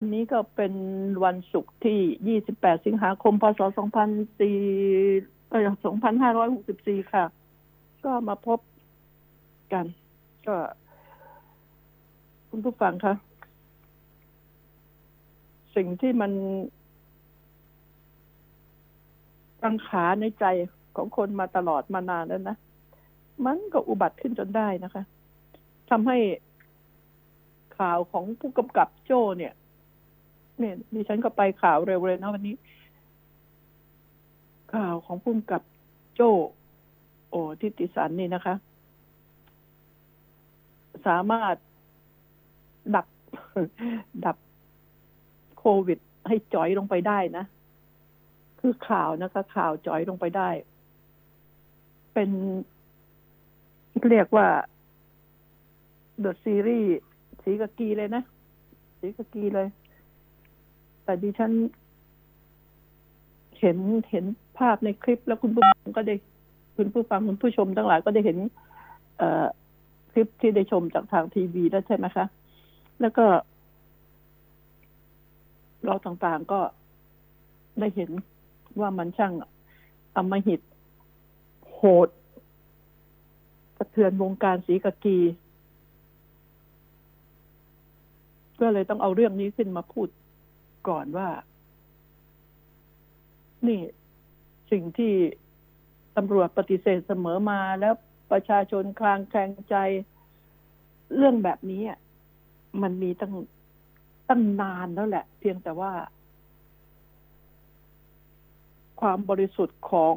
อันนี้ก็เป็นวันศุกร์ที่ 28 สิงหาคม พศ24เอ่อ2564 ค่ะ ก็มาพบกัน ก็ คุณผู้ฟังคะ สิ่งที่มันกังขาในใจของคนมาตลอดมานานแล้วนะ มันก็อุบัติขึ้นจนได้นะคะทำให้ข่าวของผู้กำกับโจ้เนี่ย เนี่ยดิฉันก็ไปข่าวเร็วเลยนะวันนี้ ข่าวของผู้กำกับโจโอทิติสันนี่นะคะ สามารถดับ ดับโควิด ให้จ่อยลงไปได้นะ คือข่าวนะคะ ข่าวจ่อยลงไปได้ เป็นเรียกว่าเดอะซีรีส์สีกากีเลยนะ สีกากีเลย แต่ดิฉัน เห็นเห็นภาพในคลิปแล้วคุณผู้ฟังก็ได้คุณผู้ฟังคุณผู้ชมทั้งหลายก็ได้เห็น เออคลิปที่ได้ชมจากทางทีวีแล้วใช่ไหมคะ แล้วก็ เราต่างๆก็ได้เห็นว่ามันช่างอำมหิต โหดกระเทือนวงการสีกากีก็เลยต้องเอาเรื่องนี้ขึ้นมาพูด ก่อนว่า นี่สิ่งที่ตำรวจปฏิเสธเสมอมาแล้วประชาชนคลางแคลงใจเรื่องแบบนี้มันมีตั้งตั้งนานแล้วแหละ เพียงแต่ว่า ความบริสุทธิ์ของ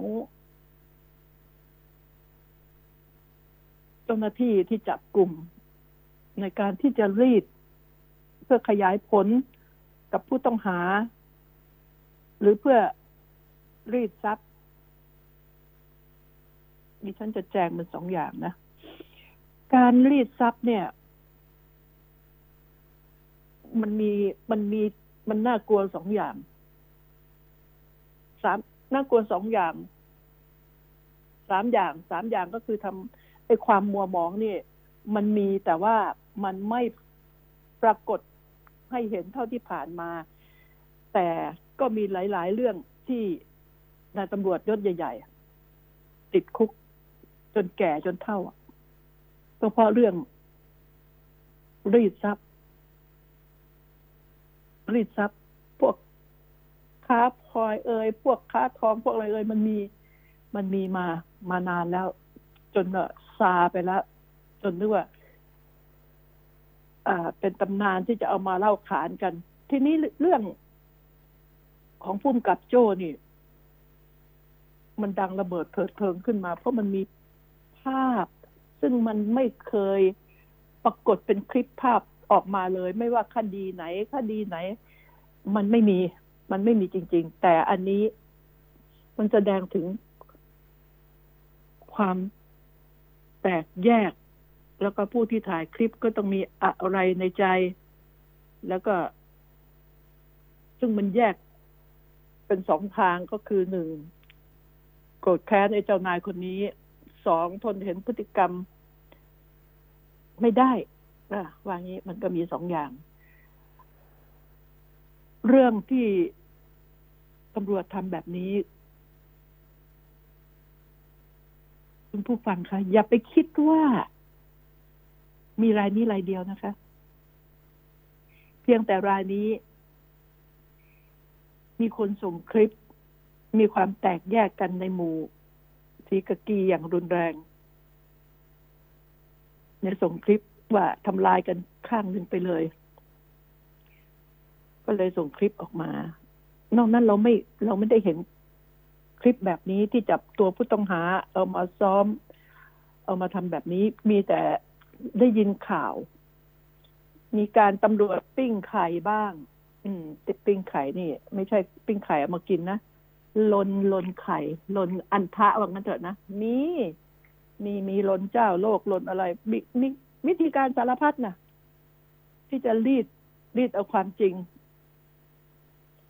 เจ้าหน้าที่ที่จับกลุ่ม ในการที่จะรีด เพื่อขยายผล กับผู้ต้องหา หรือเพื่อรีดทรัพย์ดิฉันจะแจงเป็นสองอย่างนะ การรีดทรัพย์เนี่ย มันมีมันมีมันน่ากลัวสองอย่างสามน่ากลัวสองอย่าง สามอย่างสามอย่างก็คือทำไอ้ความมัวหมองนี่ มันมีแต่ว่ามันไม่ปรากฏ ให้เห็นเท่าที่ผ่านมา แต่ก็มีหลาย ๆ เรื่องที่นายตำรวจยศใหญ่ๆติดคุก จนแก่จนเท่าก็เพราะเรื่อง รีดทรัพย์ รีดทรัพย์ พวกค้าพลอยเอ่ยพวกค้าทองพวกอะไรเอ่ยมันมี มันมีมามานานแล้ว จนซาไปแล้ว จนนึกว่าอ่า เป็นตำนานที่จะเอามาเล่าขานกัน ทีนี้เรื่องของพุ่มกับโจ้นี่ มันดังระเบิดเถิดเทิงขึ้นมา เพราะมันมีภาพ ซึ่งมันไม่เคยปรากฏเป็นคลิปภาพออกมาเลย ไม่ว่าคดีไหนคดีไหน มันไม่มี มันไม่มีจริง ๆ แต่อันนี้มันแสดงถึงความแตกแยก แล้วก็ผู้ที่ถ่ายคลิปก็ต้องมีอะไรในใจ แล้วก็ ซึ่งมันแยกเป็นสองทางก็คือหนึ่งโกรธแค้นไอ้เจ้านายคนนี้สองทนเห็นพฤติกรรม ไม่ได้อะว่างี้มันก็มีสองอย่าง เรื่องที่ตำรวจทำแบบนี้ คุณผู้ฟังคะอย่าไปคิดว่า มีรายนี้รายเดียวนะคะ เพียงแต่รายนี้ มีคนส่งคลิป มีความแตกแยกกันในหมู่สีกกีอย่างรุนแรงในส่งคลิปว่าทำลายกันข้างหนึ่งไปเลย ก็เลยส่งคลิปออกมา นอกนั้นเราไม่เราไม่ได้เห็นคลิปแบบนี้ที่จับตัวผู้ต้องหา เอามาซ้อม เอามาทำแบบนี้มีแต่ ได้ยินข่าว มีการตำรวจปิ้งไข่บ้าง อืมติดปิ้งไข่นี่ ไม่ใช่ปิ้งไข่เอามากินนะลนลนไข่ลนอันทะว่างั้นเถอะนะมีมีมีลนเจ้าโลกลนอะไรมีมีวิธีการสารพัดนะที่จะรีดรีดเอาความจริง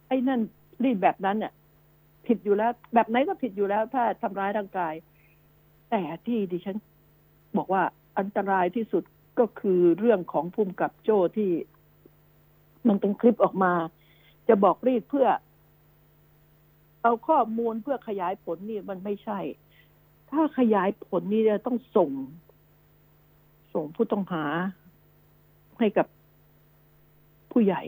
ไอ้นั่นรีดแบบนั้นเนี่ยผิดอยู่แล้ว แบบไหนก็ผิดอยู่แล้ว ถ้าทำร้ายร่างกาย แต่ที่ดิฉัน บอกว่า อันตรายที่สุดก็คือเรื่องของภูมิกับโจ้ที่ มันเป็นคลิปออกมา จะบอกรีดเพื่อ เอาข้อมูลเพื่อขยายผลนี่มันไม่ใช่ ถ้าขยายผลนี่จะต้องส่ง ส่งผู้ต้องหา ให้กับผู้ใหญ่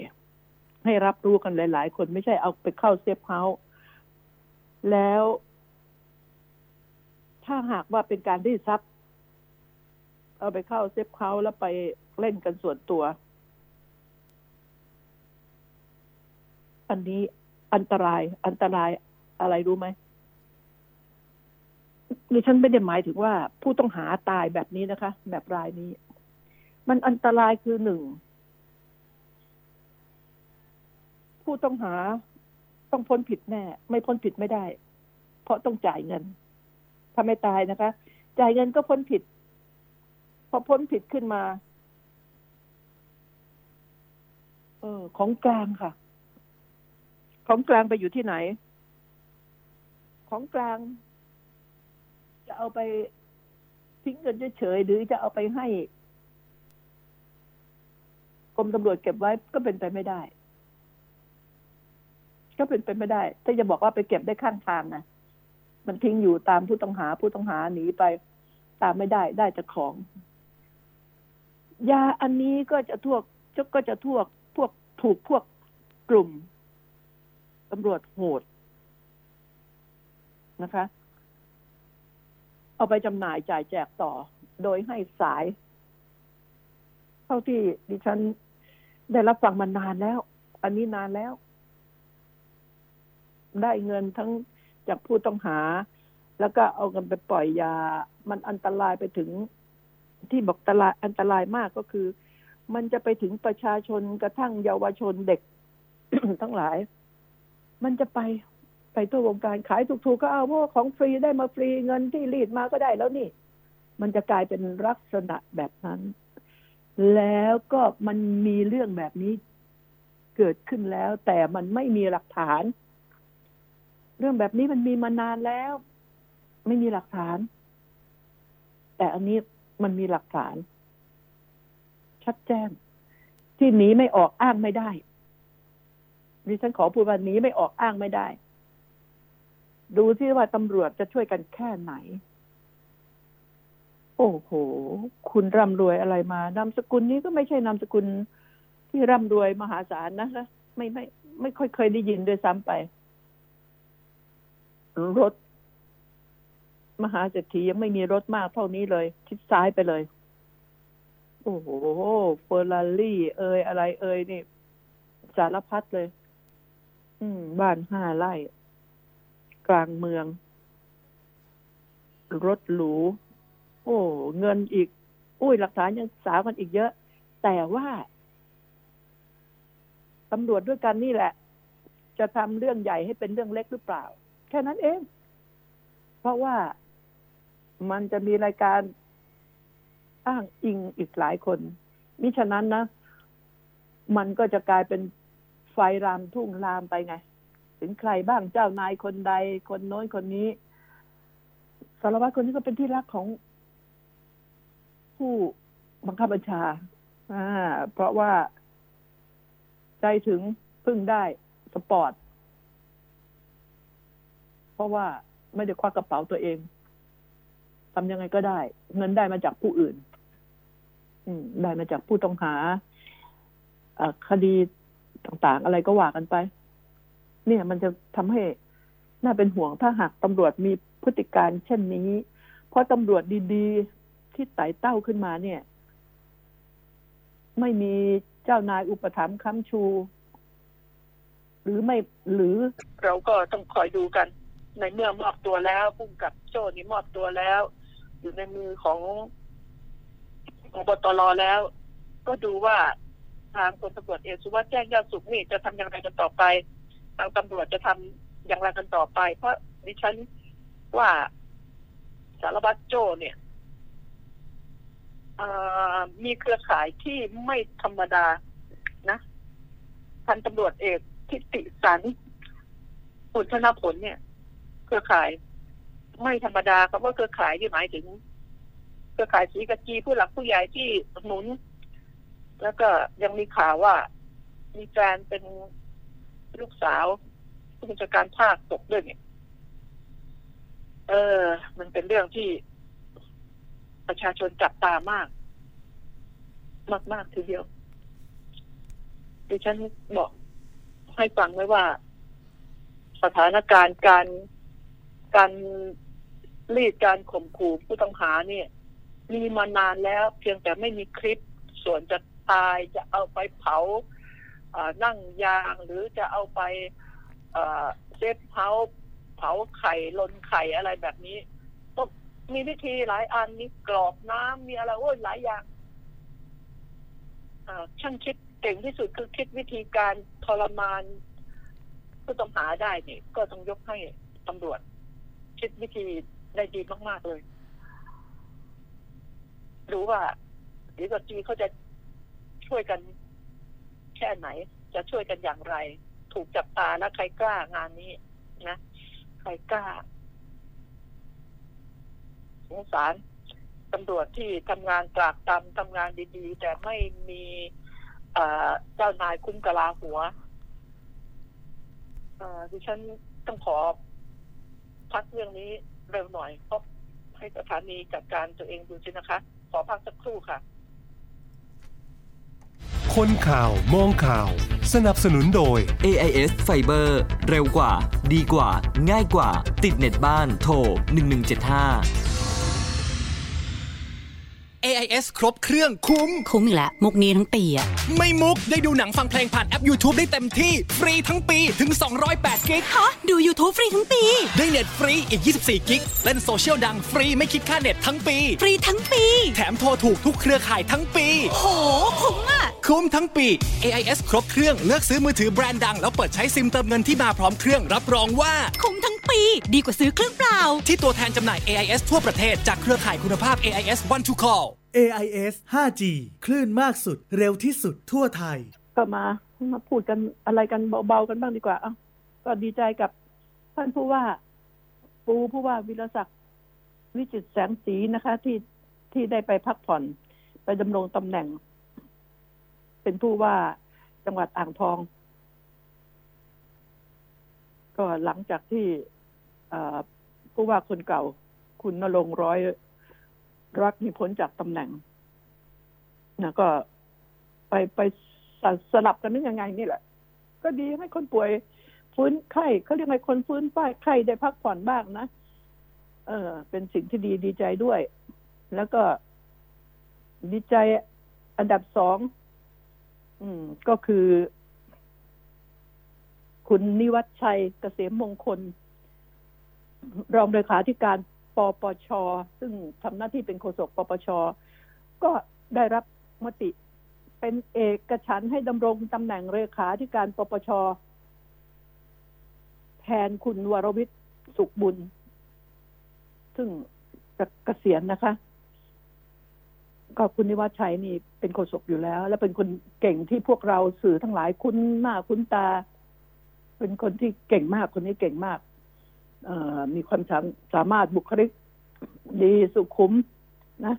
ให้รับรู้กันหลาย ๆ คนไม่ใช่เอาไปเข้า safe house แล้ว ถ้าหากว่าเป็นการรีดทรัพย์ เอาไปเข้า safe house แล้วไปเล่นกันส่วนตัว อันนี้อันตราย อันตรายอะไรรู้ไหมดิฉันไม่ได้หมายถึงว่าผู้ต้องหาตายแบบนี้นะคะ แบบรายนี้ มันอันตรายคือหนึ่ง ผู้ต้องหาต้องพ้นผิดแน่ ไม่พ้นผิดไม่ได้ เพราะต้องจ่ายเงิน ถ้าไม่ตายนะคะ จ่ายเงินก็พ้นผิด พอพ้นผิดขึ้นมา เออ ของกลางค่ะ ของกลางไปอยู่ที่ไหน ของกลาง จะเอาไปทิ้งเงินเฉยๆหรือจะเอาไปให้กรมตำรวจเก็บไว้ก็เป็นไปไม่ได้ ก็เป็นไปไม่ได้ ถ้าจะบอกว่าไปเก็บได้ข้างทางนะมันทิ้งอยู่ตามผู้ต้องหาผู้ต้องหาหนีไป ตามไม่ได้ได้จากของ ยาอันนี้ก็จะทวกก็จะทวกพวกถูกพวกกลุ่มตำรวจโหดนะคะ เอาไปจำหน่ายจ่ายแจกต่อ โดยให้สาย เท่าที่ดิฉันได้รับฟังมานานแล้ว อันนี้นานแล้ว ได้เงินทั้งจากผู้ต้องหา แล้วก็เอาเงินไปปล่อยยา มันอันตรายไปถึง ที่บอกตราอันตรายมากก็คือ มันจะไปถึงประชาชนกระทั่งเยาวชนเด็ก ทั้งหลาย มันจะไปไปทั่ววงการขายถูกๆก็เอาพราะของฟรีได้มาฟรีเงินที่รีดมาก็ได้แล้วนี่ มันจะกลายเป็นลักษณะแบบนั้น แล้วก็มันมีเรื่องแบบนี้เกิดขึ้นแล้ว แต่มันไม่มีหลักฐาน เรื่องแบบนี้มันมีมานานแล้ว ไม่มีหลักฐาน แต่อันนี้ มันมีหลักฐาน ชัดแจ้ง ที่หนีไม่ออกอ้างไม่ได้ดิฉันขอพูดว่าหนีไม่ออกอ้างไม่ได้ ดูที่ว่าตำรวจจะช่วยกันแค่ไหน โอ้โห คุณร่ำรวยอะไรมานามสกุลนี้ก็ไม่ใช่นามสกุลที่ร่ำรวยมหาศาลนะคะไม่ไม่ ไม่ค่อยเคยได้ยินด้วยซ้ำไป รถ มหาเศรษฐียังไม่มีรถมากเท่านี้เลยทิศซ้ายไปเลย โอ้โหเฟอร์รารี่ เอยอะไร เอยนี่ สารพัดเลย อืม บ้านห้าไร่ กลางเมือง รถหรู โอ้ เงินอีก อุ้ยหลักฐานยังสาวกันอีกเยอะ แต่ว่าตำรวจด้วยกันนี่แหละ จะทำเรื่องใหญ่ให้เป็นเรื่องเล็กหรือเปล่า แค่นั้นเอง เพราะว่า มันจะมีรายการอ้างอิงอีกหลายคน มิฉะนั้นนะ มันก็จะกลายเป็นไฟรามทุ่งรามไปไง ถึงใครบ้างเจ้านายคนใด คนโน้นคนนี้สารวัตรคนนี้ก็เป็นที่รักของผู้บังคับบัญชา อ่า เพราะว่าใจถึงพึ่งได้สปอร์ต เพราะว่าไม่ได้ควักกระเป๋าตัวเอง ทำยังไงก็ได้ เงินได้มาจากผู้อื่น อืม ได้มาจากผู้ต้องหาคดีต่างๆ อะไรก็ว่ากันไป เนี่ย มันจะทำให้น่าเป็นห่วงถ้าหากตำรวจมีพฤติการเช่นนี้ เพราะตำรวจดีๆ ที่ไต่เต้าขึ้นมาเนี่ย ไม่มีเจ้านายอุปถัมภ์ค้ำชู หรือไม่หรือเราก็ต้องคอยดูกัน ในเมื่อมอบตัวแล้วพุ่งกับโจ้นี่มอบตัวแล้ว อยู่ในมือของของบตรแล้ว ก็ดูว่าทางคนตำรวจเอกสุวัสด์แจ้งยอดสุขนี่จะทำอย่างไรกันต่อไปทางตำรวจจะทำอย่างไรกันต่อไป เพราะดิฉันว่าสารวัตรโจเนี่ยมีเครือข่ายที่ไม่ธรรมดานะพันตำรวจเอกทิติสันปุณชนผลเนี่ย เครือข่าย ไม่ธรรมดาครับว่าเครือข่ายที่หมายถึง เครือข่ายสีกะจีผู้หลักผู้ใหญ่ที่หนุน แล้วก็ยังมีข่าวว่า มีแฟนเป็นลูกสาวผู้บัญชาการภาคตกด้วยเนี่ยเออ มันเป็นเรื่องที่ประชาชนจับตามาก มากมากทีเดียวดิฉันบอกให้ฟังไว้ว่า สถานการณ์การการ รีดการข่มขู่ผู้ต้องหาเนี่ย มีมานานแล้ว เพียงแต่ไม่มีคลิป ส่วนจะตายจะเอาไปเผานั่งยางหรือจะเอาไปเซฟเผาเผาไข่ลนไข่อะไรแบบนี้ต้องมีวิธีหลายอันมีกรอกน้ำมีอะไรโอ้ยหลายอย่างช่างคิดเก่งที่สุดคือคิดวิธีการทรมานผู้ต้องหาได้เนี่ยก็ต้องยกให้ตำรวจคิดวิธี ได้ดีมากๆเลยรู้ว่าดีกว่าจีเขาจะช่วยกันแค่ไหน จะช่วยกันอย่างไร ถูกจับตาแล้วใครกล้างานนี้นะใครกล้าสงสารตำรวจที่ทำงานตรากตำทำงานดีๆ แต่ไม่มีเจ้านายคุ้มกะลาหัวดิฉันต้องขอพักเรื่องนี้ เร็วหน่อยเพราะให้สถานีจัดการตัวเองดูสินะคะ ขอพักสักครู่ค่ะ คนข่าวมองข่าว สนับสนุนโดย AIS Fiber เร็วกว่า ดีกว่า ง่ายกว่า ติดเน็ตบ้านโทร1175 AIS ครบเครื่องคุ้ม คุ้มอีกแล้วมุกนี้ทั้งปีอะไม่มุกได้ดูหนังฟังเพลงผ่านแอป YouTube ได้เต็มที่ ฟรีทั้งปีถึง 208 gig ฮะดู YouTube ฟรีทั้งปี ได้เน็ตฟรีอีก 24 gig เล่นโซเชียลดังฟรีไม่คิดค่าเน็ตทั้งปี ฟรีทั้งปี แถมโทรถูกทุกเครือข่ายทั้งปี โหคุ้มอะคุ้มทั้งปี AIS ครบเครื่องเลือกซื้อมือถือแบรนด์ดัง แล้วเปิดใช้ซิมเติมเงินที่มาพร้อมเครื่องรับรองว่าคุ้มทั้งปี ดีกว่าซื้อเครื่องเปล่า ที่ตัวแทนจำหน่าย AIS ทั่วประเทศจากเครือข่ายคุณภาพ AIS One to Call AIS 5G คลื่นมากสุดเร็วที่สุดทั่วไทย ก็มามาพูดกันอะไรกันเบาๆกันบ้างดีกว่าอะก็ดีใจกับท่านผู้ว่า ปูผู้ว่าวิรศักดิ์วิจิตรแสงสีนะคะ ที่ที่ได้ไปพักผ่อนไปดำรงตำแหน่ง เป็นผู้ว่าจังหวัดอ่างทอง ก็หลังจากที่ผู้ว่าคนเก่า คุณนรงร้อยรักมีพ้นจากตำแหน่งนะก็ไปไปสสลับกันนึกยังไงนี่แหละ ก็ดีให้คนป่วยฟื้นไข้เขาเรียกไงคนฟื้นป้ายไข้ได้พักผ่อนบ้างนะเออ เป็นสิ่งที่ดีดีใจด้วย แล้วก็ดีใจอันดับสอง อืม ก็คือ คุณนิวัฒชัยเกษมมงคล รองเลขาธิการปปช ซึ่งทำหน้าที่เป็นโฆษกปปช ก็ได้รับมติเป็นเอกฉันให้ดำรงตำแหน่งเลขาธิการปปช แทนคุณวรวิทย์สุขบุญ ซึ่งจะเกษียณนะคะ ก็คุณนิวัฒชัยนี่เป็นโฆษกอยู่แล้ว และเป็นคนเก่งที่พวกเราสื่อทั้งหลายคุ้นหน้าคุ้นตา เป็นคนที่เก่งมากคนนี้เก่งมากมีความสามารถบุคลิกดีสุขุมนะ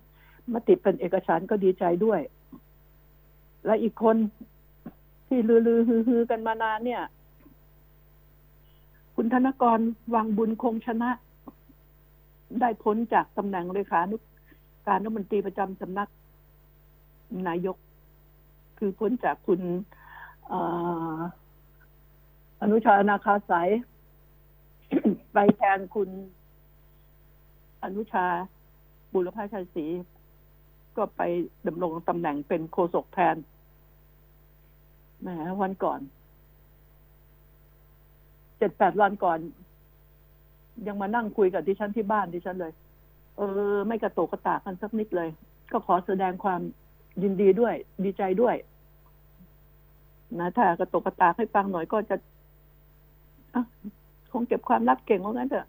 มติเป็นเอกสารก็ดีใจด้วย และอีกคนที่ลือลือฮือฮือกันมานานเนี่ย คุณธนกรวังบุญคงชนะ ได้พ้นจากตำแหน่งเลขานุ การรัฐมนตรีประจำสำนักนายก คือพ้นจากคุณอนุชานาคาสายไปแทนคุณอนุชาบุรพาชัยศรีก็ไปดำรงตำแหน่งเป็นโฆษกแทนแหมวันก่อนเจ็ดแปดวันก่อน ยังมานั่งคุยกับดิฉันที่บ้านดิฉันเลย เออ ไม่กระโตกกระตากกันสักนิดเลย ก็ขอแสดงความยินดีด้วย ดีใจด้วยนะถ้ากระโตกกระตากให้ฟังหน่อยก็จะอะคงเก็บความลับเก่งเพราะงั้นเถอะ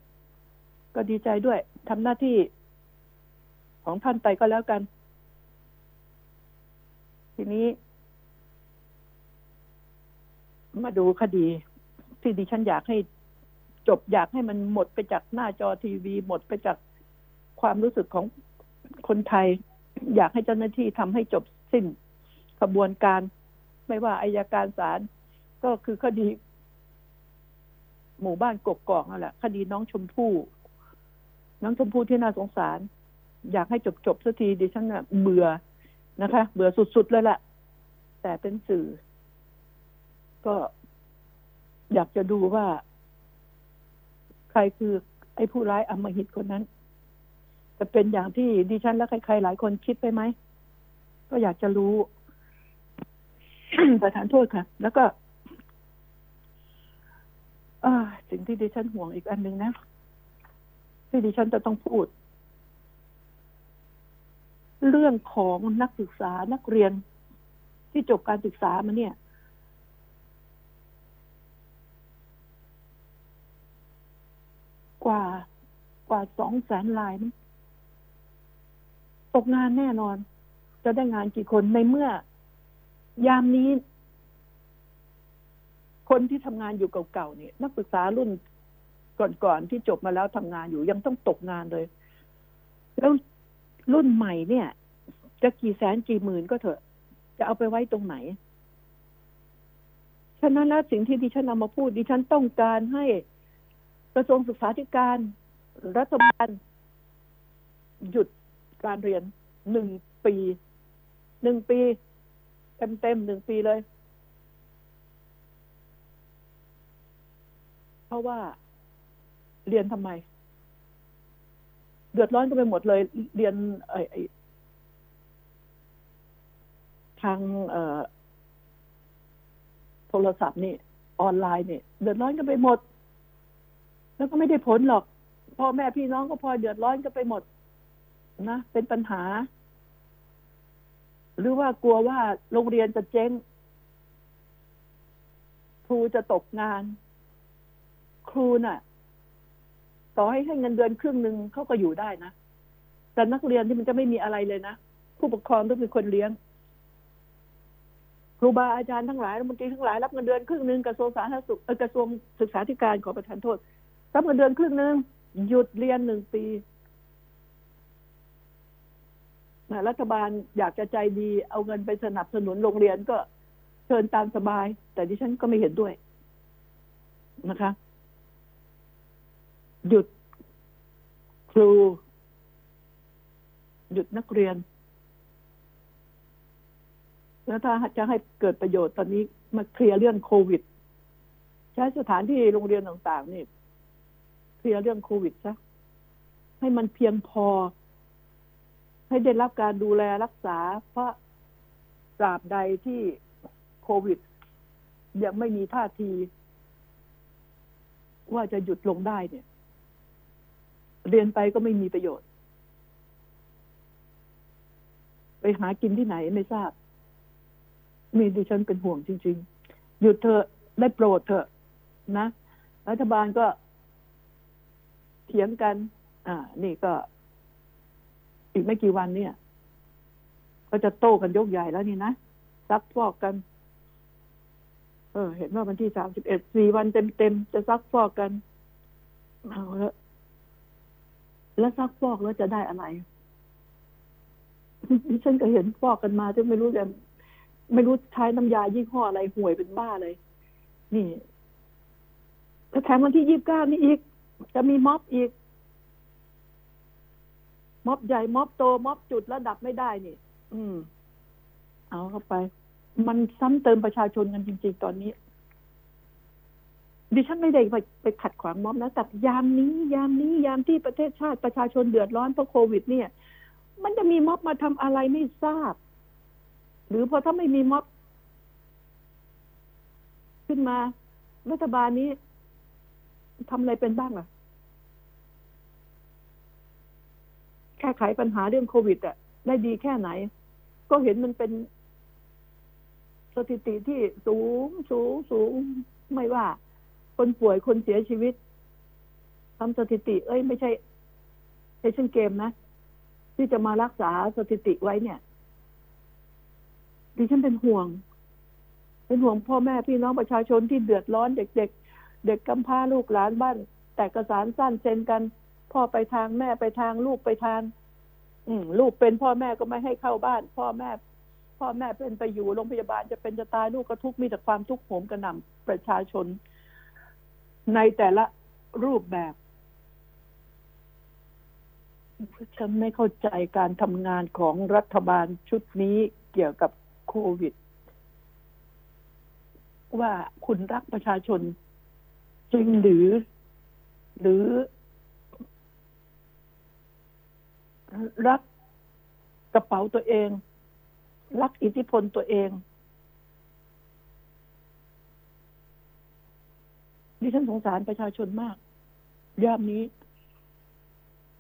ก็ดีใจด้วยทำหน้าที่ของท่านไปก็แล้วกัน ทีนี้ มาดูคดี ที่ดิฉันอยากให้จบอยากให้มันหมดไปจากหน้าจอทีวี หมดไปจาก ความรู้สึกของคนไทย อยากให้เจ้าหน้าที่ทำให้จบสิ้นกระบวนการ ไม่ว่าอายการศาลก็คือคดี หมู่บ้านกกกอกนั่นแหละคดีน้องชมพู่น้องชมพู่ที่น่าสงสาร อยากให้จบจบสักทีดิฉันน่ะ เบื่อนะคะ เบื่อสุดๆเลยแหละแต่เป็นสื่อ ก็อยากจะดูว่า ใครคือไอ้ผู้ร้ายอำมหิตคนนั้น จะเป็นอย่างที่ดิฉันและใครๆหลายคนคิดไปไหม ก็อยากจะรู้ประธานโทษค่ะ แล้วก็สิ่งที่ดิฉันห่วงอีกอันหนึ่งนะ ที่ดิฉันจะต้องพูด เรื่องของนักศึกษานักเรียน ที่จบการศึกษามาเนี่ย กว่ากว่าสองแสนลายมั้ง ตกงานแน่นอน จะได้งานกี่คนในเมื่อ ยามนี้ คนที่ทำงานอยู่เก่าๆเนี่ย นักศึกษารุ่นก่อนๆที่จบมาแล้วทำงานอยู่ยังต้องตกงานเลย แล้วรุ่นใหม่เนี่ย จะกี่แสนกี่หมื่นก็เถอะ จะเอาไปไว้ตรงไหนฉะนั้นแล้วสิ่งที่ดิฉันนำมาพูดดิฉันต้องการให้กระทรวงศึกษาธิการรัฐบาลหยุด การเรียนหนึ่งปีหนึ่งปีเต็มเต็มหนึ่งปีเลย เพราะว่าเรียนทำไม เดือดร้อนกันไปหมดเลย เรียนไอทางโทรศัพท์นี่ ออนไลน์นี่เดือดร้อนกันไปหมด แล้วก็ไม่ได้ผลหรอกพ่อแม่พี่น้องก็พลอยเดือดร้อนกันไปหมด นะเป็นปัญหา หรือว่ากลัวว่าโรงเรียนจะเจ๊งครูจะตกงาน ครูน่ะ ต่อให้ให้เงินเดือนครึ่งหนึ่งเขาก็อยู่ได้นะแต่นักเรียนที่มันจะไม่มีอะไรเลยนะผู้ปกครองต้องเป็นคนเลี้ยง ครูบาอาจารย์ทั้งหลายรัฐมนตรีทั้งหลายรับเงินเดือนครึ่งหนึ่งกระทรวงสาธารณสุขกระทรวงศึกษาธิการขอประทานโทษรับเงินเดือนครึ่งหนึ่งหยุดเรียนหนึ่งปี นะรัฐบาลอยากจะใจดีเอาเงินไปสนับสนุนโรงเรียนก็เชิญตามสบาย แต่ดิฉันก็ไม่เห็นด้วยนะคะ หยุดครู หยุดนักเรียน แล้วถ้าจะให้เกิดประโยชน์ตอนนี้มาเคลียร์เรื่องโควิด ใช้สถานที่โรงเรียนต่างๆนี่เคลียร์เรื่องโควิดซะให้มันเพียงพอ ให้ได้รับการดูแลรักษา เพราะตราบใดที่โควิด ยังไม่มีท่าที ว่าจะหยุดลงได้เนี่ย เรียนไปก็ไม่มีประโยชน์ ไปหากินที่ไหนไม่ทราบ มีดิฉันเป็นห่วงจริง ๆ หยุดเถอะได้โปรดเถอะนะ รัฐบาลก็เถียงกัน อ่า นี่ก็ อีกไม่กี่วันเนี่ย ก็จะโต้กันยกใหญ่แล้วนี่นะซักฟอกกัน เออ เห็นว่าวันที่สามสิบเอ็ดสี่วันเต็มๆจะซักฟอกกันเอาล้วแล้วซักฟอกแล้วจะได้อะไรดิฉันก็เห็นฟอกกันมาจนไม่รู้จะไม่รู้ใช้น้ำยายี่ห้ออะไรห่วยเป็นบ้าเลย นี่แล้วแถมวันที่ยี่สิบเก้านี่อีก จะมีม็อบอีก ม็อบใหญ่ม็อบโตม็อบจุดแล้วดับไม่ได้นี่ อืม เอาเข้าไป มันซ้ำเติมประชาชนกันจริง ๆ ตอนนี้ ดิฉันไม่ได้ไปไปขัดขวางม็อบนะแต่ยามนี้ ยามนี้ยามที่ประเทศชาติประชาชนเดือดร้อนเพราะโควิด เนี่ย มันจะมีม็อบมาทำอะไรไม่ทราบ หรือพอถ้าไม่มีม็อบขึ้นมา รัฐบาลนี้ทำอะไรเป็นบ้างอะ แก้ไขปัญหาเรื่องโควิดอะได้ดีแค่ไหน ก็เห็นมันเป็นสถิติที่สูงสูงสูงไม่ว่า คนป่วยคนเสียชีวิตทำสถิติ เอ้ยไม่ใช่เอเชียนเกมนะ ที่จะมารักษาสถิติไว้เนี่ยดิฉันเป็นห่วง เป็นห่วงพ่อแม่พี่น้องประชาชนที่เดือดร้อนเด็ก ๆ เด็กกำพร้าลูกหลานบ้าน แต่กระสานสั้นเซ็นกัน พ่อไปทางแม่ไปทางลูกไปทาง อืม ลูกเป็นพ่อแม่ก็ไม่ให้เข้าบ้าน พ่อแม่ พ่อแม่เป็นไปอยู่โรงพยาบาลจะเป็นจะตายลูกก็ทุกข์มีแต่ความทุกข์โหมกระหน่ำประชาชน ในแต่ละรูปแบบฉันไม่เข้าใจการทำงานของรัฐบาลชุดนี้เกี่ยวกับโควิด ว่าคุณรักประชาชนจริงหรือ หรือ รักกระเป๋าตัวเอง รักอิทธิพลตัวเองดิฉันสงสารประชาชนมากยามนี้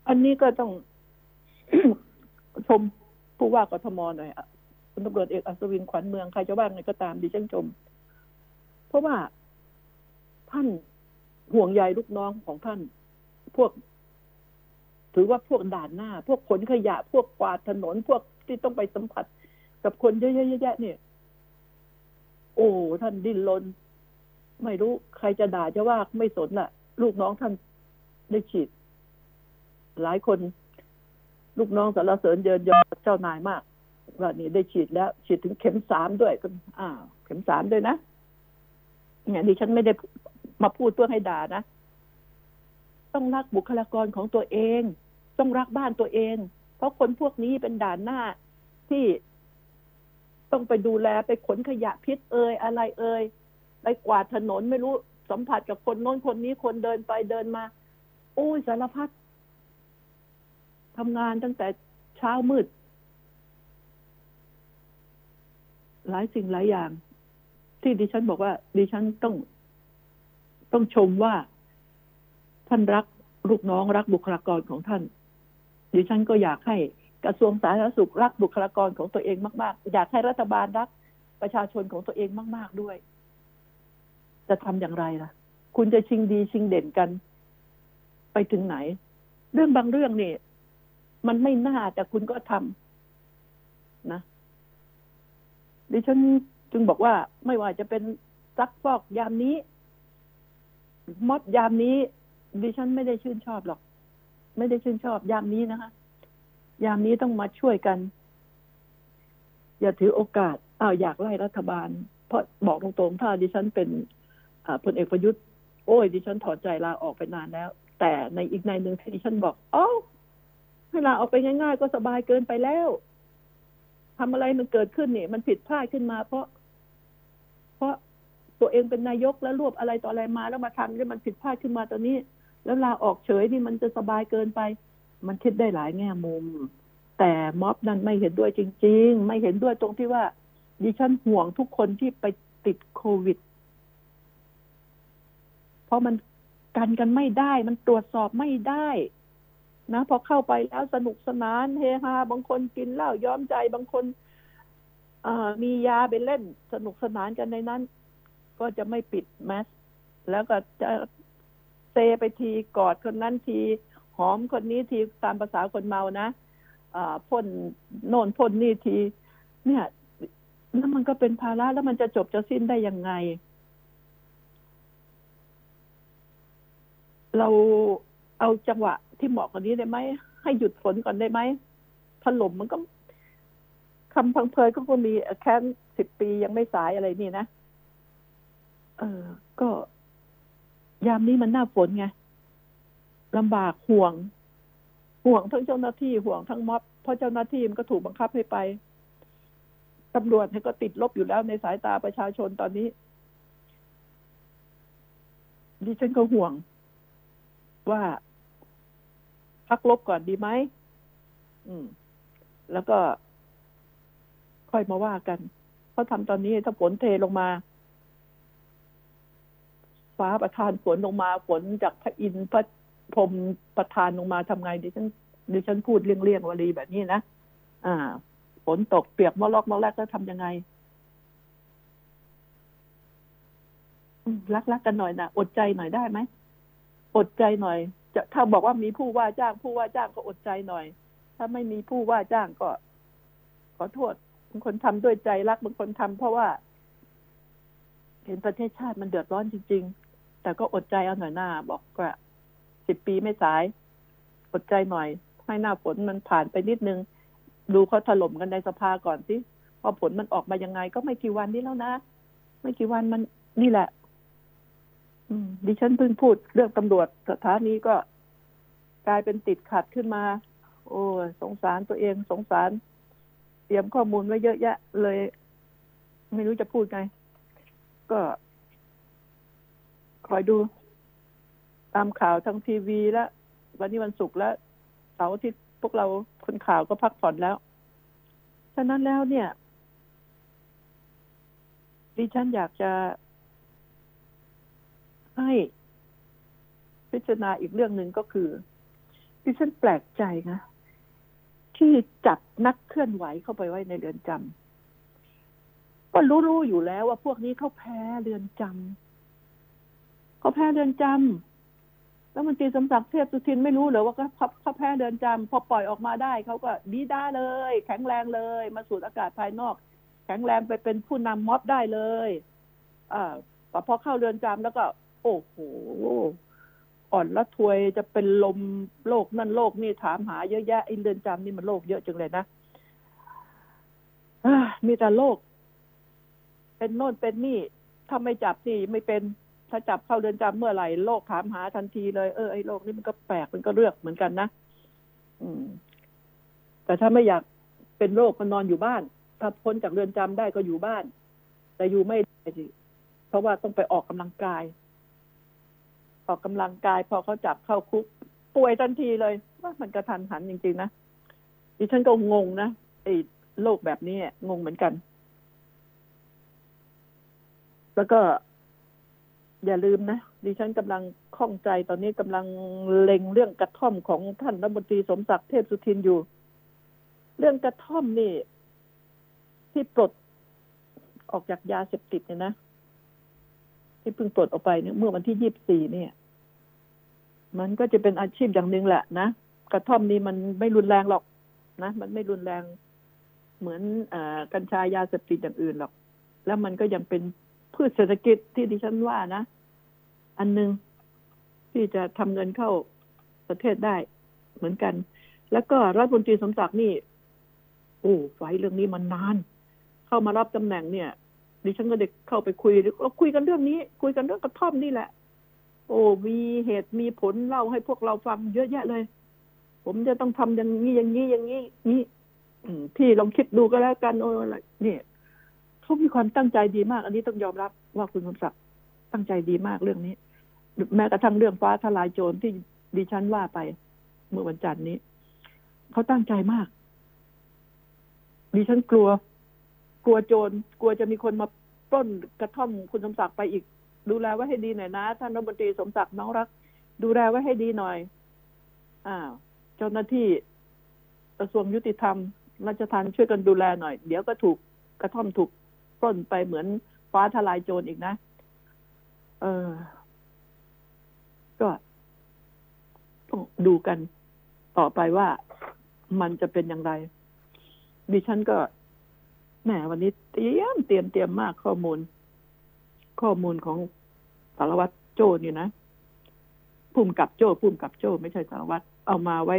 อันนี้ก็ต้อง ชมผู้ว่ากทมหน่อยคุณตำรวจเอกอัศวินขวัญเมืองใครจะว่าไงก็ตามดิฉันชม เพราะว่าท่านห่วงใยลูกน้องของท่าน พวก ถือว่าพวกด่านหน้า พวกขนขยะ พวกกวาดถนนพวกที่ต้องไปสัมผัส กับคนเยอะๆแยะๆเนี่ย โอ้ท่านดิ้นรนไม่รู้ใครจะด่าจะว่าไม่สนล่ะ ลูกน้องท่านได้ฉีด หลายคน ลูกน้องสารเสริญเยินยอเจ้านายมากว่านี่ได้ฉีดแล้ว ฉีดถึงเข็มสามด้วยก็อ่าเข็มสามด้วยนะเนี่ยดิฉันไม่ได้มาพูดเพื่อให้ด่านะ ต้องรักบุคลากรของตัวเอง ต้องรักบ้านตัวเอง เพราะคนพวกนี้เป็นด่านหน้าที่ต้องไปดูแลไปขนขยะพิษเอ่ยอะไรเอ่ยไปกวาดถนนไม่รู้สัมผัสกับคนโน้นคนนี้คนเดินไปเดินมา โอ้ยสารพัดทำงานตั้งแต่เช้ามืด หลายสิ่งหลายอย่าง ที่ดิฉันบอกว่า ดิฉันต้อง ต้องชมว่า ท่านรักลูกน้องรักบุคลากรของท่าน ดิฉันก็อยากให้กระทรวงสาธารณสุขรักบุคลากรของตัวเองมาก ๆ อยากให้รัฐบาลรักประชาชนของตัวเองมาก ๆด้วย จะทำอย่างไรล่ะ คุณจะชิงดีชิงเด่นกัน ไปถึงไหน เรื่องบางเรื่องนี่มันไม่น่าแต่คุณก็ทำนะดิฉันจึงบอกว่าไม่ว่าจะเป็นซักฟอกยามนี้มอบยามนี้ดิฉันไม่ได้ชื่นชอบหรอก ไม่ได้ชื่นชอบ ยามนี้นะคะ ยามนี้ต้องมาช่วยกัน อย่าถือโอกาสอ้าวอยากไล่รัฐบาล เพราะบอกตรงๆ ถ้าดิฉันเป็นพลเอกประยุทธ์ โอ้ยดิฉันถอนใจลาออกไปนานแล้ว แต่ในอีกในหนึ่งที่ดิฉันบอกอ๋อให้ลาออกไปง่าย ๆ ก็สบายเกินไปแล้วทำอะไรมันเกิดขึ้นเนี่ยมันผิดพลาดขึ้นมา เพราะ เพราะตัวเองเป็นนายกแล้วรวบอะไรต่ออะไรมาแล้วมาทำแล้วมันผิดพลาดขึ้นมาตอนนี้ แล้วลาออกเฉยนี่มันจะสบายเกินไป มันคิดได้หลายแง่มุม แต่ม็อบนั้นไม่เห็นด้วยจริง ๆ ไม่เห็นด้วยตรงที่ว่า ดิฉันห่วงทุกคนที่ไปติดโควิด เพราะมันกันกันไม่ได้ มันตรวจสอบไม่ได้นะพอเข้าไปแล้วสนุกสนานเฮฮาบางคนกินเหล้าย้อมใจบางคนมียาไปเล่นสนุกสนานกันในนั้น ก็จะไม่ปิดแมสแล้วก็จะ ซไปทีกอดคนนั้นทีหอมคนนี้ทีตามภาษาคนเมานะพ่นโน่นพ่นนี่ที เนี่ยแล้วมันก็เป็นภาระแล้วมันจะจบจะสิ้นได้ยังไง เราเอาจังหวะที่เหมาะกว่านี้ได้ไหมให้หยุดฝนก่อนได้ไหมถล่มมันก็คำพังเพยก็คงมีแค่สิบปียังไม่สายอะไรนี่นะเออก็ ยามนี้มันหน้าฝนไงลำบากห่วง ห่วงทั้งเจ้าหน้าที่ห่วงทั้งม็อบเพราะเจ้าหน้าที่มันก็ถูกบังคับให้ไปตำรวจก็ติดลบอยู่แล้วในสายตาประชาชนตอนนี้ดิฉันก็ห่วง ว่าพักลบก่อนดีไหมอืม แล้วก็ค่อยมาว่ากัน เพราะทำตอนนี้ถ้าฝนเทลงมา ฟ้าประทานฝนลงมาฝนจากพระอินทร์พระพรมประทานลงมาทำไงดิฉันดิฉันพูดเลี่ยงๆวลีแบบนี้นะอ่า ฝนตกเปียกมอลอกมอแรกแล้วทำยังไงรักๆกกันหน่อยนะอดใจหน่อยได้ไหมอดใจหน่อย จะถ้าบอกว่ามีผู้ว่าจ้าง ผู้ว่าจ้างก็อดใจหน่อย ถ้าไม่มีผู้ว่าจ้างก็ ขอโทษบางคนทำด้วยใจรักบางคนทำเพราะว่า เห็นประเทศชาติมันเดือดร้อนจริง แต่ก็อดใจเอาหน่อยหน้า บอกว่าสิบปีไม่สาย อดใจหน่อย ให้หน้าฝนมันผ่านไปนิดนึง ดูเขาถล่มกันในสภาก่อนสิพอผลมันออกมายังไง ก็ไม่กี่วันนี้แล้วนะ ไม่กี่วันมันนี่แหละดิฉันเพิ่งพูดเรื่องตำรวจสถานีก็กลายเป็นติดขัดขึ้นมา โอ้ยสงสารตัวเองสงสาร เตรียมข้อมูลไว้เยอะแยะ เลย ไม่รู้จะพูดไง ก็ คอยดูตามข่าวทางทีวีแล้ววันนี้วันศุกร์แล้วเสาร์อาที่พวกเราคนข่าวก็พักผ่อนแล้ว ฉะนั้นแล้วเนี่ย ดิฉันอยากจะให้พิจารณาอีกเรื่องหนึ่งก็คือ ดิฉันแปลกใจนะที่จับนักเคลื่อนไหวเข้าไปไว้ในเรือนจำก็รู้ๆอยู่แล้วว่าพวกนี้เขาแพ้เรือนจำ เขาแพ้เรือนจำแล้วมันตรีสมศักดิ์เทพสุทินไม่รู้เหรอว่าเขาเขาแพ้เรือนจำพอปล่อยออกมาได้เขาก็ดีด้าเลย แข็งแรงเลย มาสูดอากาศภายนอก แข็งแรงไปเป็นผู้นำม็อบได้เลยอ่าแต่พอเข้าเรือนจำแล้วก็ โอ้โหอ่อนละทวยจะเป็นลมโรคนั่นโรคนี่ถามหาเยอะแยะไอ้เรือนจำนี่มันโรคเยอะจังเลยนะมีแต่โรคเป็นโน่นเป็นนี่ถ้าไม่จับนี่ไม่เป็น ถ้าจับเข้าเรือนจำเมื่อไหร่โรคถามหาทันทีเลยเออไอ้โรคนี่มันก็แปลกมันก็เลือกเหมือนกันนะอืม แต่ถ้าไม่อยากเป็นโรคมันนอนอยู่บ้าน ถ้าพ้นจากเรือนจำได้ก็อยู่บ้าน แต่อยู่ไม่ได้สิเพราะว่าต้องไปออกกำลังกาย ออกกำลังกาย พอเขาจับเข้าคุก ป่วยทันทีเลย ว่ามันกระทันหันจริงๆนะดิฉันก็งงนะไอ้โรคแบบนี้งงเหมือนกัน แล้วก็ อย่าลืมนะดิฉันกำลังข้องใจตอนนี้กำลังเล็งเรื่องกระท่อมของท่านรัฐมนตรีสมศักดิ์เทพสุทินอยู่ เรื่องกระท่อมนี่ ที่ปลดออกจากยาเสพติดเนี่ยนะที่เพิ่งปลดออกไปเนี่ยเมื่อวันที่ยี่บสี่เนี่ย มันก็จะเป็นอาชีพอย่างหนึ่งแหละนะกระท่อมนี่มันไม่รุนแรงหรอกนะมันไม่รุนแรงเหมือนอกัญชายาเสพติดอย่างอื่นหรอก แล้วมันก็ยังเป็นพืชเศรษฐกิจที่ดิฉันว่านะ อันหนึ่งที่จะทำเงินเข้าประเทศได้เหมือนกัน แล้วก็รัฐมนตรีสมศักดิ์นี่ โอ้ไฟเรื่องนี้มันนาน เข้ามารับตำแหน่งเนี่ย ดิฉันก็เด็กเข้าไปคุยเราคุยกันเรื่องนี้ คุยกันเรื่องกระท่อมนี่แหละ โอ้มีเหตุมีผลเล่าให้พวกเราฟังเยอะแยะเลย ผมจะต้องทำอย่างนี้อย่างนี้อย่างนี้นี่พี่ลองคิดดูก็แล้วกันโอ้อะไรนี่เขามีความตั้งใจดีมาก อันนี้ต้องยอมรับว่าคุณสมศักดิ์ตั้งใจดีมากเรื่องนี้ แม้กระทั่งเรื่องฟ้าทลายโจรที่ดิฉันว่าไป เมื่อวันจันทร์นี้เขาตั้งใจมาก ดิฉันกลัว กลัวโจรกลัวจะมีคนมาปล้นกระท่อมคุณสมศักดิ์ไปอีก ดูแลไว้ให้ดีหน่อยนะท่านรัฐมนตรีสมศักดิ์น้องรัก ดูแลไว้ให้ดีหน่อยอ้าวเจ้าหน้าที่กระทรวงยุติธรรมราชทัณฑ์ช่วยกันดูแลหน่อย เดี๋ยวก็ถูกกระท่อมถูกปล้นไปเหมือนฟ้าทลายโจรอีกนะ เออ ก็ ต้องดูกันต่อไปว่ามันจะเป็นอย่างไร ดิฉันก็แหมวันนี้เตรียมเตรียมเตรียมมากข้อมูล ข้อมูลของสารวัตรโจ้นี่นะพุ่มกับโจ้พุ่มกับโจ้ไม่ใช่สารวัตรเอามาไว้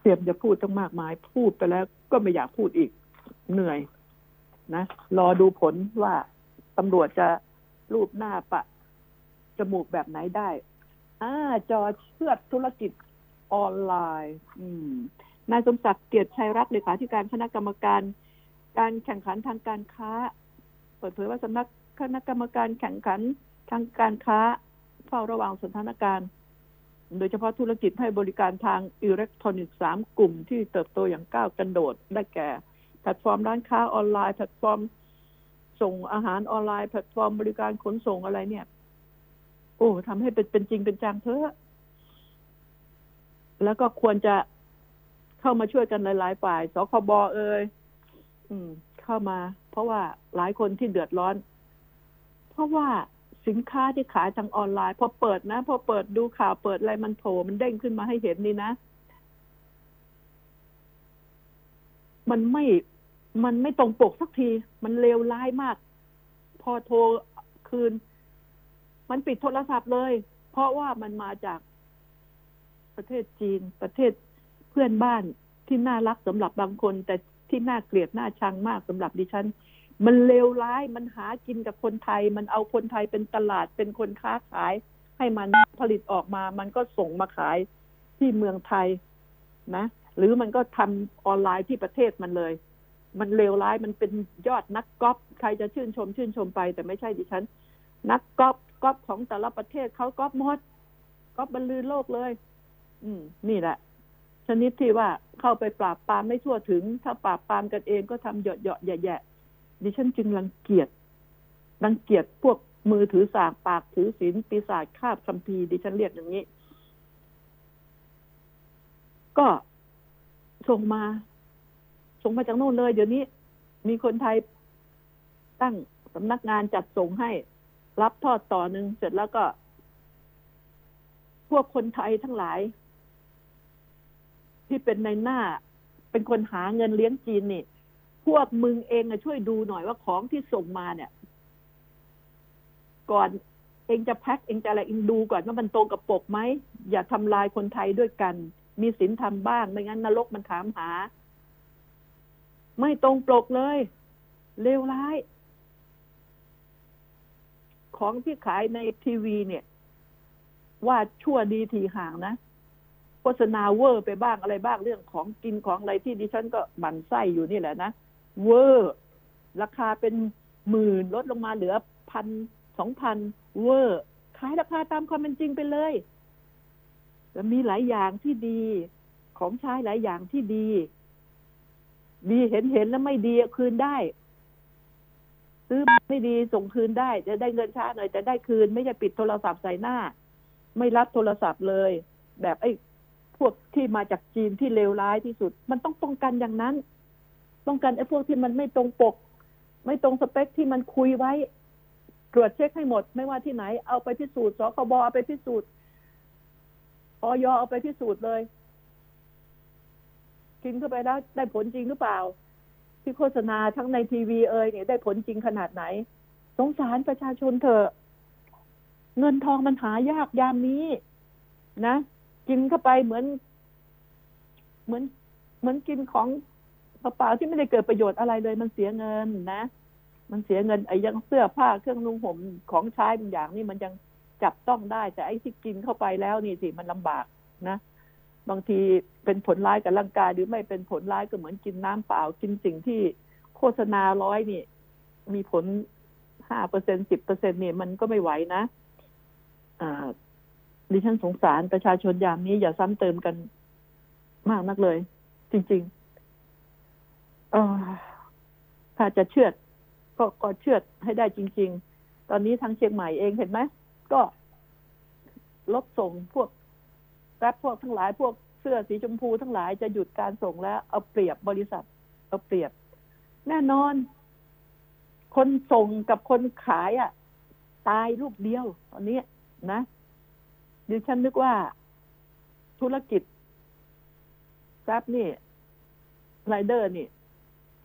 เตรียมจะพูดต้องมากมาย พูดไปแล้วก็ไม่อยากพูดอีกเหนื่อย นะรอดูผลว่าตำรวจจะรูปหน้าปะจมูกแบบไหนได้ อ่าจ่อเชือดธุรกิจออนไลน์ อืมนายสมศักดิ์เกียรติชัยรัตน์เลขาธิการคณะกรรมการ การแข่งขันทางการค้า เปิดเผยว่าสำนักคณะกรรมการแข่งขันทางการค้าเฝ้าระวังสถานการณ์ โดยเฉพาะธุรกิจให้บริการทางอิเล็กทรอนิกส์สามกลุ่มที่เติบโตอย่างก้าวกระโดด ได้แก่ แพลตฟอร์มร้านค้าออนไลน์ แพลตฟอร์มส่งอาหารออนไลน์ แพลตฟอร์มบริการขนส่งอะไรเนี่ย โอ้ทำให้เป็นเป็นจริงเป็นจังเถอะ แล้วก็ควรจะเข้ามาช่วยกันหลายๆฝ่ายสคบ.เอยอืมเข้ามา เพราะว่าหลายคนที่เดือดร้อน เพราะว่าสินค้าที่ขายทางออนไลน์พอเปิดนะพอเปิดดูข่าวเปิดอะไรมันโผล่มันเด้งขึ้นมาให้เห็นนี่นะ มันไม่มันไม่ตรงปกสักที มันเลวร้ายมาก พอโทรคืน มันปิดโทรศัพท์เลย เพราะว่ามันมาจากประเทศจีนประเทศเพื่อนบ้านที่น่ารักสำหรับบางคน แต่ที่น่าเกลียดน่าชังมากสำหรับดิฉัน มันเลวร้ายมันหากินกับคนไทย มันเอาคนไทยเป็นตลาดเป็นคนค้าขาย ให้มันผลิตออกมา มันก็ส่งมาขายที่เมืองไทยนะ หรือมันก็ทำออนไลน์ที่ประเทศมันเลย มันเลวร้ายมันเป็นยอดนักกอล์ฟใครจะชื่นชม ชื่นชมไป แต่ไม่ใช่ดิฉัน นักกอล์ฟ ก๊อล์ฟของแต่ละประเทศเขาก๊อล์ฟหมดก๊อล์ฟบรรลือโลกเลย อืม นี่แหละ ชนิดที่ว่าเข้าไปปราบปรามไม่ทั่วถึง ถ้าปราบปรามกันเองก็ทำเหยาะเหยาะแย่แย่ดิฉันจึงรังเกียจรังเกียจพวกมือถือสากปากถือศีลปีศาจคาบคัมภีร์ดิฉันเรียกอย่างนี้ ก็ส่งมา ส่งมาจากโน่นเลย เดี๋ยวนี้ มีคนไทยตั้งสำนักงานจัดส่งให้ รับทอดต่อหนึ่งเสร็จแล้วก็ พวกคนไทยทั้งหลาย ที่เป็นในหน้า เป็นคนหาเงินเลี้ยงจีนนี่ พวกมึงเองอะช่วยดูหน่อยว่าของที่ส่งมาเนี่ย ก่อนเองจะแพ็คเองจะอะไรเองดูก่อนว่ามันตรงกับปกไหม อย่าทำลายคนไทยด้วยกัน มีศีลธรรมบ้างไม่งั้นนรกมันถามหา ไม่ตรงปกเลยเลวร้าย ของที่ขายในทีวีเนี่ย ว่าชั่วดีทีห่างนะโฆษณาเวอร์ไปบ้างอะไรบ้างเรื่องของกินของอะไรที่ดิฉันก็หมั่นไส้อยู่นี่แหละนะเวอร์ ราคาเป็นหมื่นลดลงมาเหลือพันสองพันเวอร์ขายราคาตามความเป็นจริงไปเลยแล้วมีหลายอย่างที่ดี ของใช้หลายอย่างที่ดี ดีเห็นเห็นแล้วไม่ดีคืนได้ ซื้อไม่ดีส่งคืนได้ จะได้เงินช้าหน่อยแต่ได้คืน ไม่ใช่ปิดโทรศัพท์ใส่หน้า ไม่รับโทรศัพท์เลย แบบไอ้พวกที่มาจากจีนที่เลวร้ายที่สุด มันต้องป้องกันอย่างนั้นป้องกันไอ้พวกที่มันไม่ตรงปก ไม่ตรงสเปคที่มันคุยไว้ตรวจเช็คให้หมด ไม่ว่าที่ไหน เอาไปพิสูจน์สคบเอาไปพิสูจน์ออยเอาไปพิสูจน์เลย กินเข้าไปแล้วได้ผลจริงหรือเปล่า ที่โฆษณาทั้งในทีวีเอ่ยเนี่ยได้ผลจริงขนาดไหน สงสารประชาชนเถอะ เงินทองมันหายากยามนี้ นะ กินเข้าไปเหมือน เหมือน เหมือนกินของเปล่าๆที่ไม่ได้เกิดประโยชน์อะไรเลย มันเสียเงินนะ มันเสียเงินไอ้ยังเสื้อผ้าเครื่องนุ่งห่มของใช้บางอย่างนี่มันยังจับต้องได้ แต่ไอ้ที่กินเข้าไปแล้วนี่สิมันลำบากนะ บางทีเป็นผลร้ายกับร่างกายหรือไม่เป็นผลร้ายก็เหมือนกินน้ำเปล่า กินสิ่งที่โฆษณาร้อยนี่ มีผลห้าเปอร์เซ็นสิบเปอร์เซ็นเนี่ยมันก็ไม่ไหวนะอ่าดิฉันสงสารประชาชนยามนี้อย่าซ้ำเติมกันมากนักเลย จริง ๆ เออถ้าจะเชื่อดก็ก็เชื่อดให้ได้จริง ๆ ตอนนี้ทางเชียงใหม่เองเห็นไหมก็ลดส่งพวก แรปพวกทั้งหลายพวกเสื้อสีชมพูทั้งหลายจะหยุดการส่งแล้ว เอาเปรียบบริษัท เอาเปรียบ แน่นอน คนส่งกับคนขายอะ ตายรูปเดียว ตอนนี้นะดิฉันนึกว่าธุรกิจแรปนี่ไรเดอร์นี่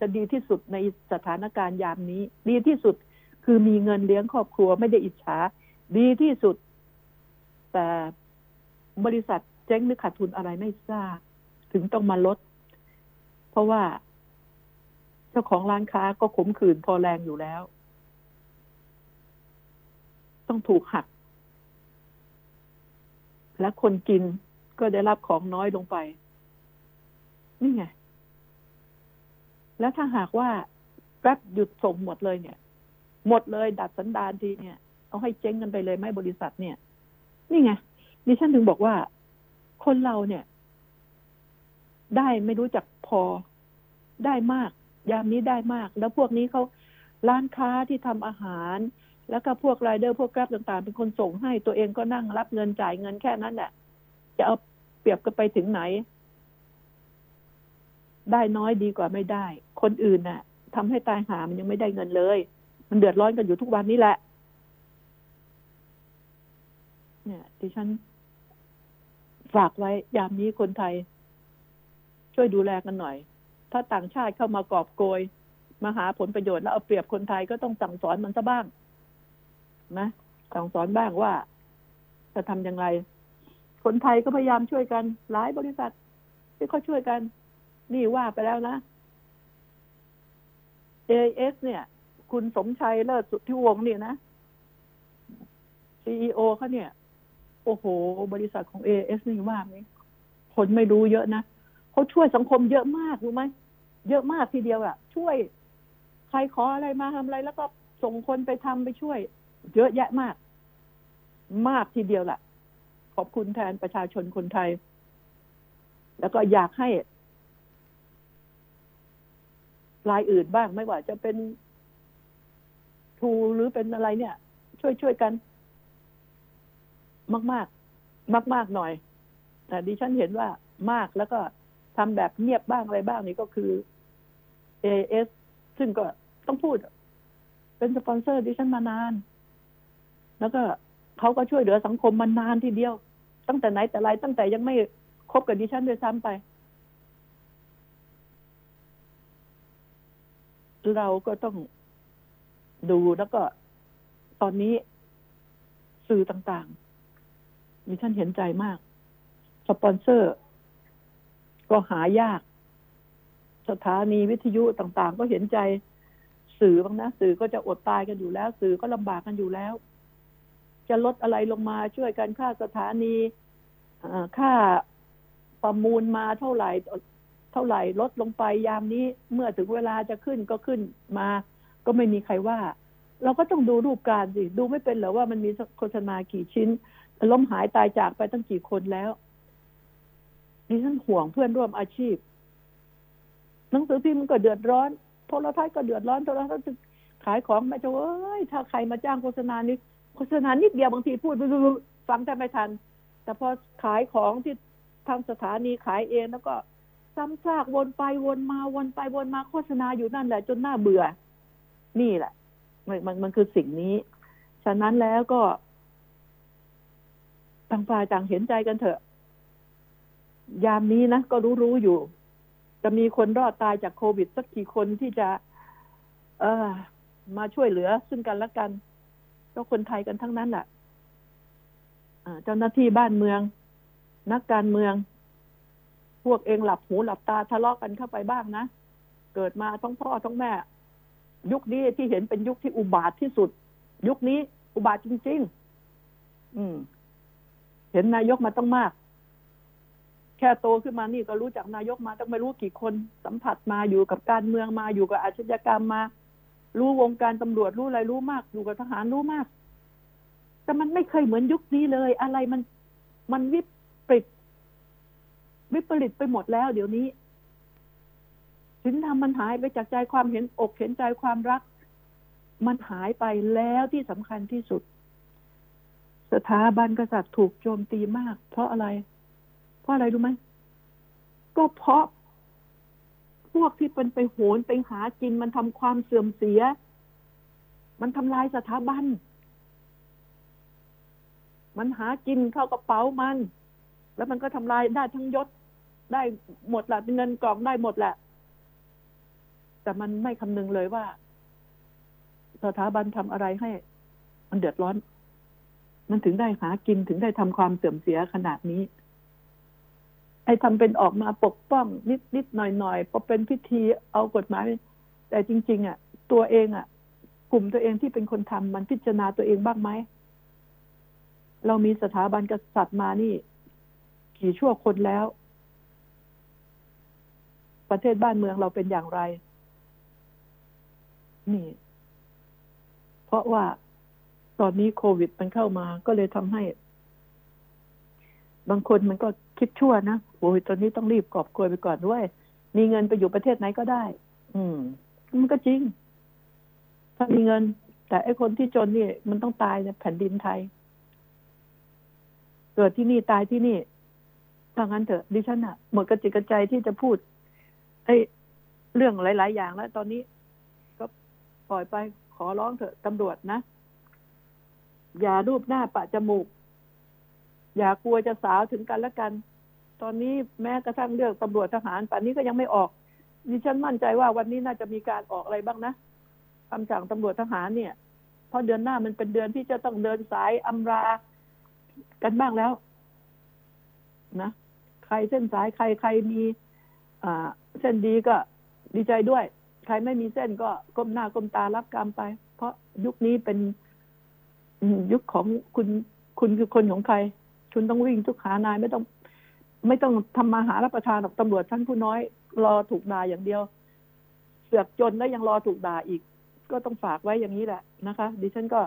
จะดีที่สุดในสถานการณ์ยามนี้ ดีที่สุดคือมีเงินเลี้ยงครอบครัวไม่ได้อิจฉาดีที่สุด แต่ บริษัทเจ๊งหรือขาดทุนอะไรไม่ทราบ ถึงต้องมาลด เพราะว่าเจ้าของร้านค้าก็ขมขื่นพอแรงอยู่แล้ว ต้องถูกหัก และคนกินก็ได้รับของน้อยลงไป นี่ไง แล้วถ้าหากว่าแป๊บหยุดส่งหมดเลยเนี่ย หมดเลย ดัดสันดานทีเนี่ย เอาให้เจ๊งกันไปเลยไหมบริษัทเนี่ย นี่ไง ดิฉันถึงบอกว่าคนเราเนี่ย ได้ไม่รู้จักพอได้มาก ยามนี้ได้มาก แล้วพวกนี้เขาร้านค้าที่ทำอาหาร แล้วก็พวกไรเดอร์พวกแกร็บต่างๆ เป็นคนส่งให้ตัวเองก็นั่งรับเงินจ่ายเงินแค่นั้นแหละจะเอาเปรียบกันไปถึงไหน ได้น้อยดีกว่าไม่ได้ คนอื่นน่ะทำให้ตายหามันยังไม่ได้เงินเลย มันเดือดร้อนกันอยู่ทุกวันนี้แหละ เนี่ยดิฉัน ฝากไว้ยามนี้คนไทย ช่วยดูแลกันหน่อย ถ้าต่างชาติเข้ามากอบโกย มาหาผลประโยชน์แล้วเอาเปรียบคนไทยก็ต้องสั่งสอนมันซะบ้างนะสั่งสอนบ้างว่า จะทำอย่างไร คนไทยก็พยายามช่วยกันหลายบริษัทที่เขาช่วยกัน นี่ว่าไปแล้วนะ AIS เนี่ย คุณสมชัยเลิศสุทธิวงศ์เนี่ยนะ CEO เขาเนี่ย โอ้โห บริษัทของ AIS นี่ว่าไหมคนไม่รู้เยอะนะเขาช่วยสังคมเยอะมากรู้ไหมเยอะมากทีเดียวอะช่วย ใครขออะไรมาทำอะไร แล้วก็ส่งคนไปทำไปช่วย เยอะแยะมาก มากทีเดียวแหละขอบคุณแทนประชาชนคนไทย แล้วก็อยากให้รายอื่นบ้างไม่ว่าจะเป็นทูหรือเป็นอะไรเนี่ย ช่วยช่วยกัน มากมากมากมากหน่อยแต่ดิฉันเห็นว่ามากแล้วก็ทำแบบเงียบบ้างอะไรบ้างนี่ก็คือ AS ซึ่งก็ต้องพูด เป็นสปอนเซอร์ดิฉันมานาน แล้วก็เขาก็ช่วยเหลือสังคมมานานทีเดียว ตั้งแต่ไหนแต่ไรตั้งแต่ยังไม่คบกับดิฉันด้วยซ้ำไป เราก็ต้องดูแล้วก็ตอนนี้สื่อต่างๆ ดิฉันเห็นใจมาก สปอนเซอร์ ก็หายาก สถานีวิทยุต่างๆ ก็เห็นใจสื่อบ้างนะสื่อก็จะอดตายกันอยู่แล้ว สื่อก็ลำบากกันอยู่แล้ว จะลดอะไรลงมาช่วยกันค่าสถานีค่าประมูลมาเท่าไหร่ เท่าไหร่ลดลงไปยามนี้ เมื่อถึงเวลาจะขึ้นก็ขึ้นมา ก็ไม่มีใครว่า เราก็ต้องดูรูปการสิ ดูไม่เป็นเหรอว่ามันมีโฆษณากี่ชิ้น ล้มหายตายจากไปตั้งกี่คนแล้วดิฉันห่วงเพื่อนร่วมอาชีพ หนังสือพิมพ์มันก็เดือดร้อนโทรทัศน์ก็เดือดร้อนโทรทัศน์จะขายของไม่จะเอ้ยถ้าใครมาจ้างโฆษณานี้โฆษณานิดเดียวบางทีพูดฟังแต่ไม่ทัน แต่พอขายของที่ทางสถานีขายเองแล้วก็ซ้ำซากวนไปวนมาวนไปวนมาโฆษณาอยู่นั่นแหละจนหน่าเบื่อ นี่แหละ มันมันมันคือสิ่งนี้ ฉะนั้นแล้วก็ ต่างฝ่ายต่างเห็นใจกันเถอะ ยามนี้นะก็รู้รู้อยู่ จะมีคนรอดตายจากโควิด สักกี่คนที่จะ เออมาช่วยเหลือซึ่งกันและกัน ก็คนไทยกันทั้งนั้นแหละเจ้าหน้าที่บ้านเมือง นักการเมือง พวกเองหลับหูหลับตาทะเลาะกันเข้าไปบ้างนะ เกิดมาทั้งพ่อทั้งแม่ ยุคนี้ที่เห็นเป็นยุคที่อุบาทที่สุด ยุคนี้อุบาทจริง ๆ อืม เห็นนายกมาต้องมาก แค่โตขึ้นมานี่ก็รู้จักนายกมาต้องไม่รู้กี่คน สัมผัสมาอยู่กับการเมืองมาอยู่กับอาชญากรรมมา รู้วงการตำรวจรู้อะไรรู้มาก อยู่กับทหารรู้มาก แต่มันไม่เคยเหมือนยุคนี้เลย อะไรมัน มันวิปริตวิปริตไปหมดแล้ว เดี๋ยวนี้ศีลธรรมมันหายไปจากใจความเห็นอกเห็นใจความรัก มันหายไปแล้วที่สำคัญที่สุด สถาบันกษัตริย์ถูกโจมตีมาก เพราะอะไร เพราะอะไรรู้ไหมก็เพราะพวกที่เป็นไปโหนไปหากินมันทำความเสื่อมเสีย มันทำลายสถาบัน มันหากินเข้ากระเป๋ามัน แล้วมันก็ทำลายได้ทั้งยศ ได้หมดแหละเงินกล่องได้หมดแหละ แต่มันไม่คำนึงเลยว่า สถาบันทำอะไรให้ มันเดือดร้อน มันถึงได้หากินถึงได้ทำความเสื่อมเสียขนาดนี้ ไอ้ทำเป็นออกมาปกป้องนิดนิดหน่อยหน่อยพอเป็นพิธีเอากฎหมาย แต่จริง ๆ อะ ตัวเองอะ กลุ่มตัวเองที่เป็นคนทำมันพิจารณาตัวเองบ้างไหมเรามีสถาบันกษัตริย์มานี่กี่ชั่วคนแล้ว ประเทศบ้านเมืองเราเป็นอย่างไร นี่ เพราะว่า ตอนนี้โควิดมันเข้ามา ก็เลยทำให้ บางคนมันก็คิดชั่วนะโอ้ยตอนนี้ต้องรีบกอบโกยไปก่อนด้วย มีเงินไปอยู่ประเทศไหนก็ได้ อืม มันก็จริง ถ้ามีเงิน แต่ไอ้คนที่จนนี่มันต้องตายในแผ่นดินไทย เกิดที่นี่ตายที่นี่ถ้างั้นเถอะดิฉันอะหมดกระจิตกระใจที่จะพูด ไอ้เรื่องหลาย ๆ อย่างแล้ว ตอนนี้ ก็ปล่อยไปขอร้องเถอะตำรวจนะ อย่ารูปหน้าปะจมูก อย่ากลัวจะสาวถึงกันและกัน ตอนนี้แม้กระทั่งเรื่องตำรวจทหารป่านนี้ก็ยังไม่ออกดิฉันมั่นใจว่าวันนี้น่าจะมีการออกอะไรบ้างนะคำสั่งตำรวจทหารเนี่ย เพราะเดือนหน้ามันเป็นเดือนที่จะต้องเดินสายอำรากันบ้างแล้ว นะใครเส้นสายใครใครมีอ่าเส้นดีก็ดีใจด้วย ใครไม่มีเส้นก็ก้มหน้าก้มตารับกรรมไป เพราะยุคนี้เป็น ยุคของคุณคุณคือคนของใคร คุณต้องวิ่งทุกขานายไม่ต้อง ไม่ต้องทำมาหารับประทานหรอกตำรวจท่านผู้น้อย รอถูกด่าอย่างเดียว เสือกจนแล้วยังรอถูกด่าอีก ก็ต้องฝากไว้อย่างนี้แหละนะคะ ดิฉันก็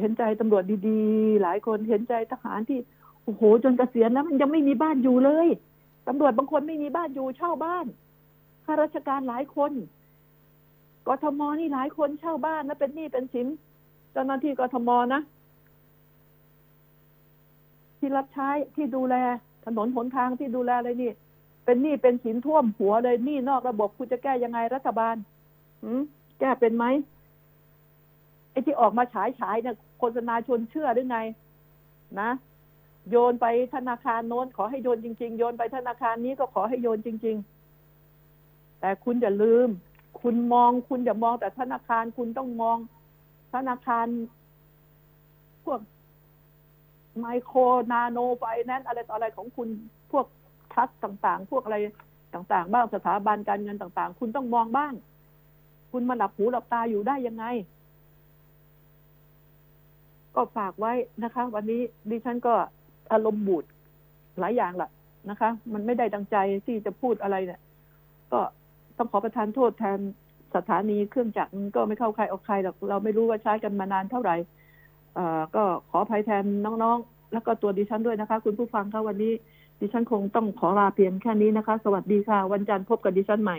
เห็นใจตำรวจดีๆ หลายคนเห็นใจทหารที่โอ้โหจนเกษียณแล้วมันยังไม่มีบ้านอยู่เลยตำรวจบางคนไม่มีบ้านอยู่เช่าบ้านข้าราชการหลายคนกทมนี่หลายคนเช่าบ้านแล้วเป็นหนี้เป็นสิน จ้าหน้าที่กทมนะ ที่รับใช้ที่ดูแล ถนนหนทางที่ดูแลอะไรนี่ เป็นหนี้เป็นสินท่วมหัวเลยหนี้นอกระบบคุณจะแก้ยังไงรัฐบาลหืแก้เป็นไหมไอ้ที่ออกมาฉายฉายเนี่ยโฆษณาชวนเชื่อหรือไง นะ โยนไปธนาคารโน้นขอให้โยนจริง ๆ โยนไปธนาคารนี้ก็ขอให้โยนจริง ๆ แต่คุณอย่าลืม คุณมองคุณอย่ามองแต่ธนาคารคุณต้องมอง ธนาคารพวกไมโครนาโนไฟแนนซ์อะไรต่ออะไรของคุณพวกทัสต่างๆ พวกอะไรต่างๆ บ้างสถาบันการเงินต่าง ๆ คุณต้องมองบ้าง คุณมาหลับหูหลับตาอยู่ได้ยังไง ก็ฝากไว้นะคะ วันนี้ดิฉันก็อารมณ์บูดหลายอย่างแหละนะคะ มันไม่ได้ดังใจที่จะพูดอะไรเนี่ย ก็ต้องขอประทานโทษแทน สถานีเครื่องจักรก็ไม่เข้าใครออกใครหรอกเราไม่รู้ว่าใช้กันมานานเท่าไหร่อก็ขออภัยแทนน้องๆ แล้วก็ตัวดิฉันด้วยนะคะ คุณผู้ฟังคะวันนี้ดิฉันคงต้องขอลาเพียงแค่นี้นะคะ สวัสดีค่ะ วันจันทร์พบกับดิฉันใหม่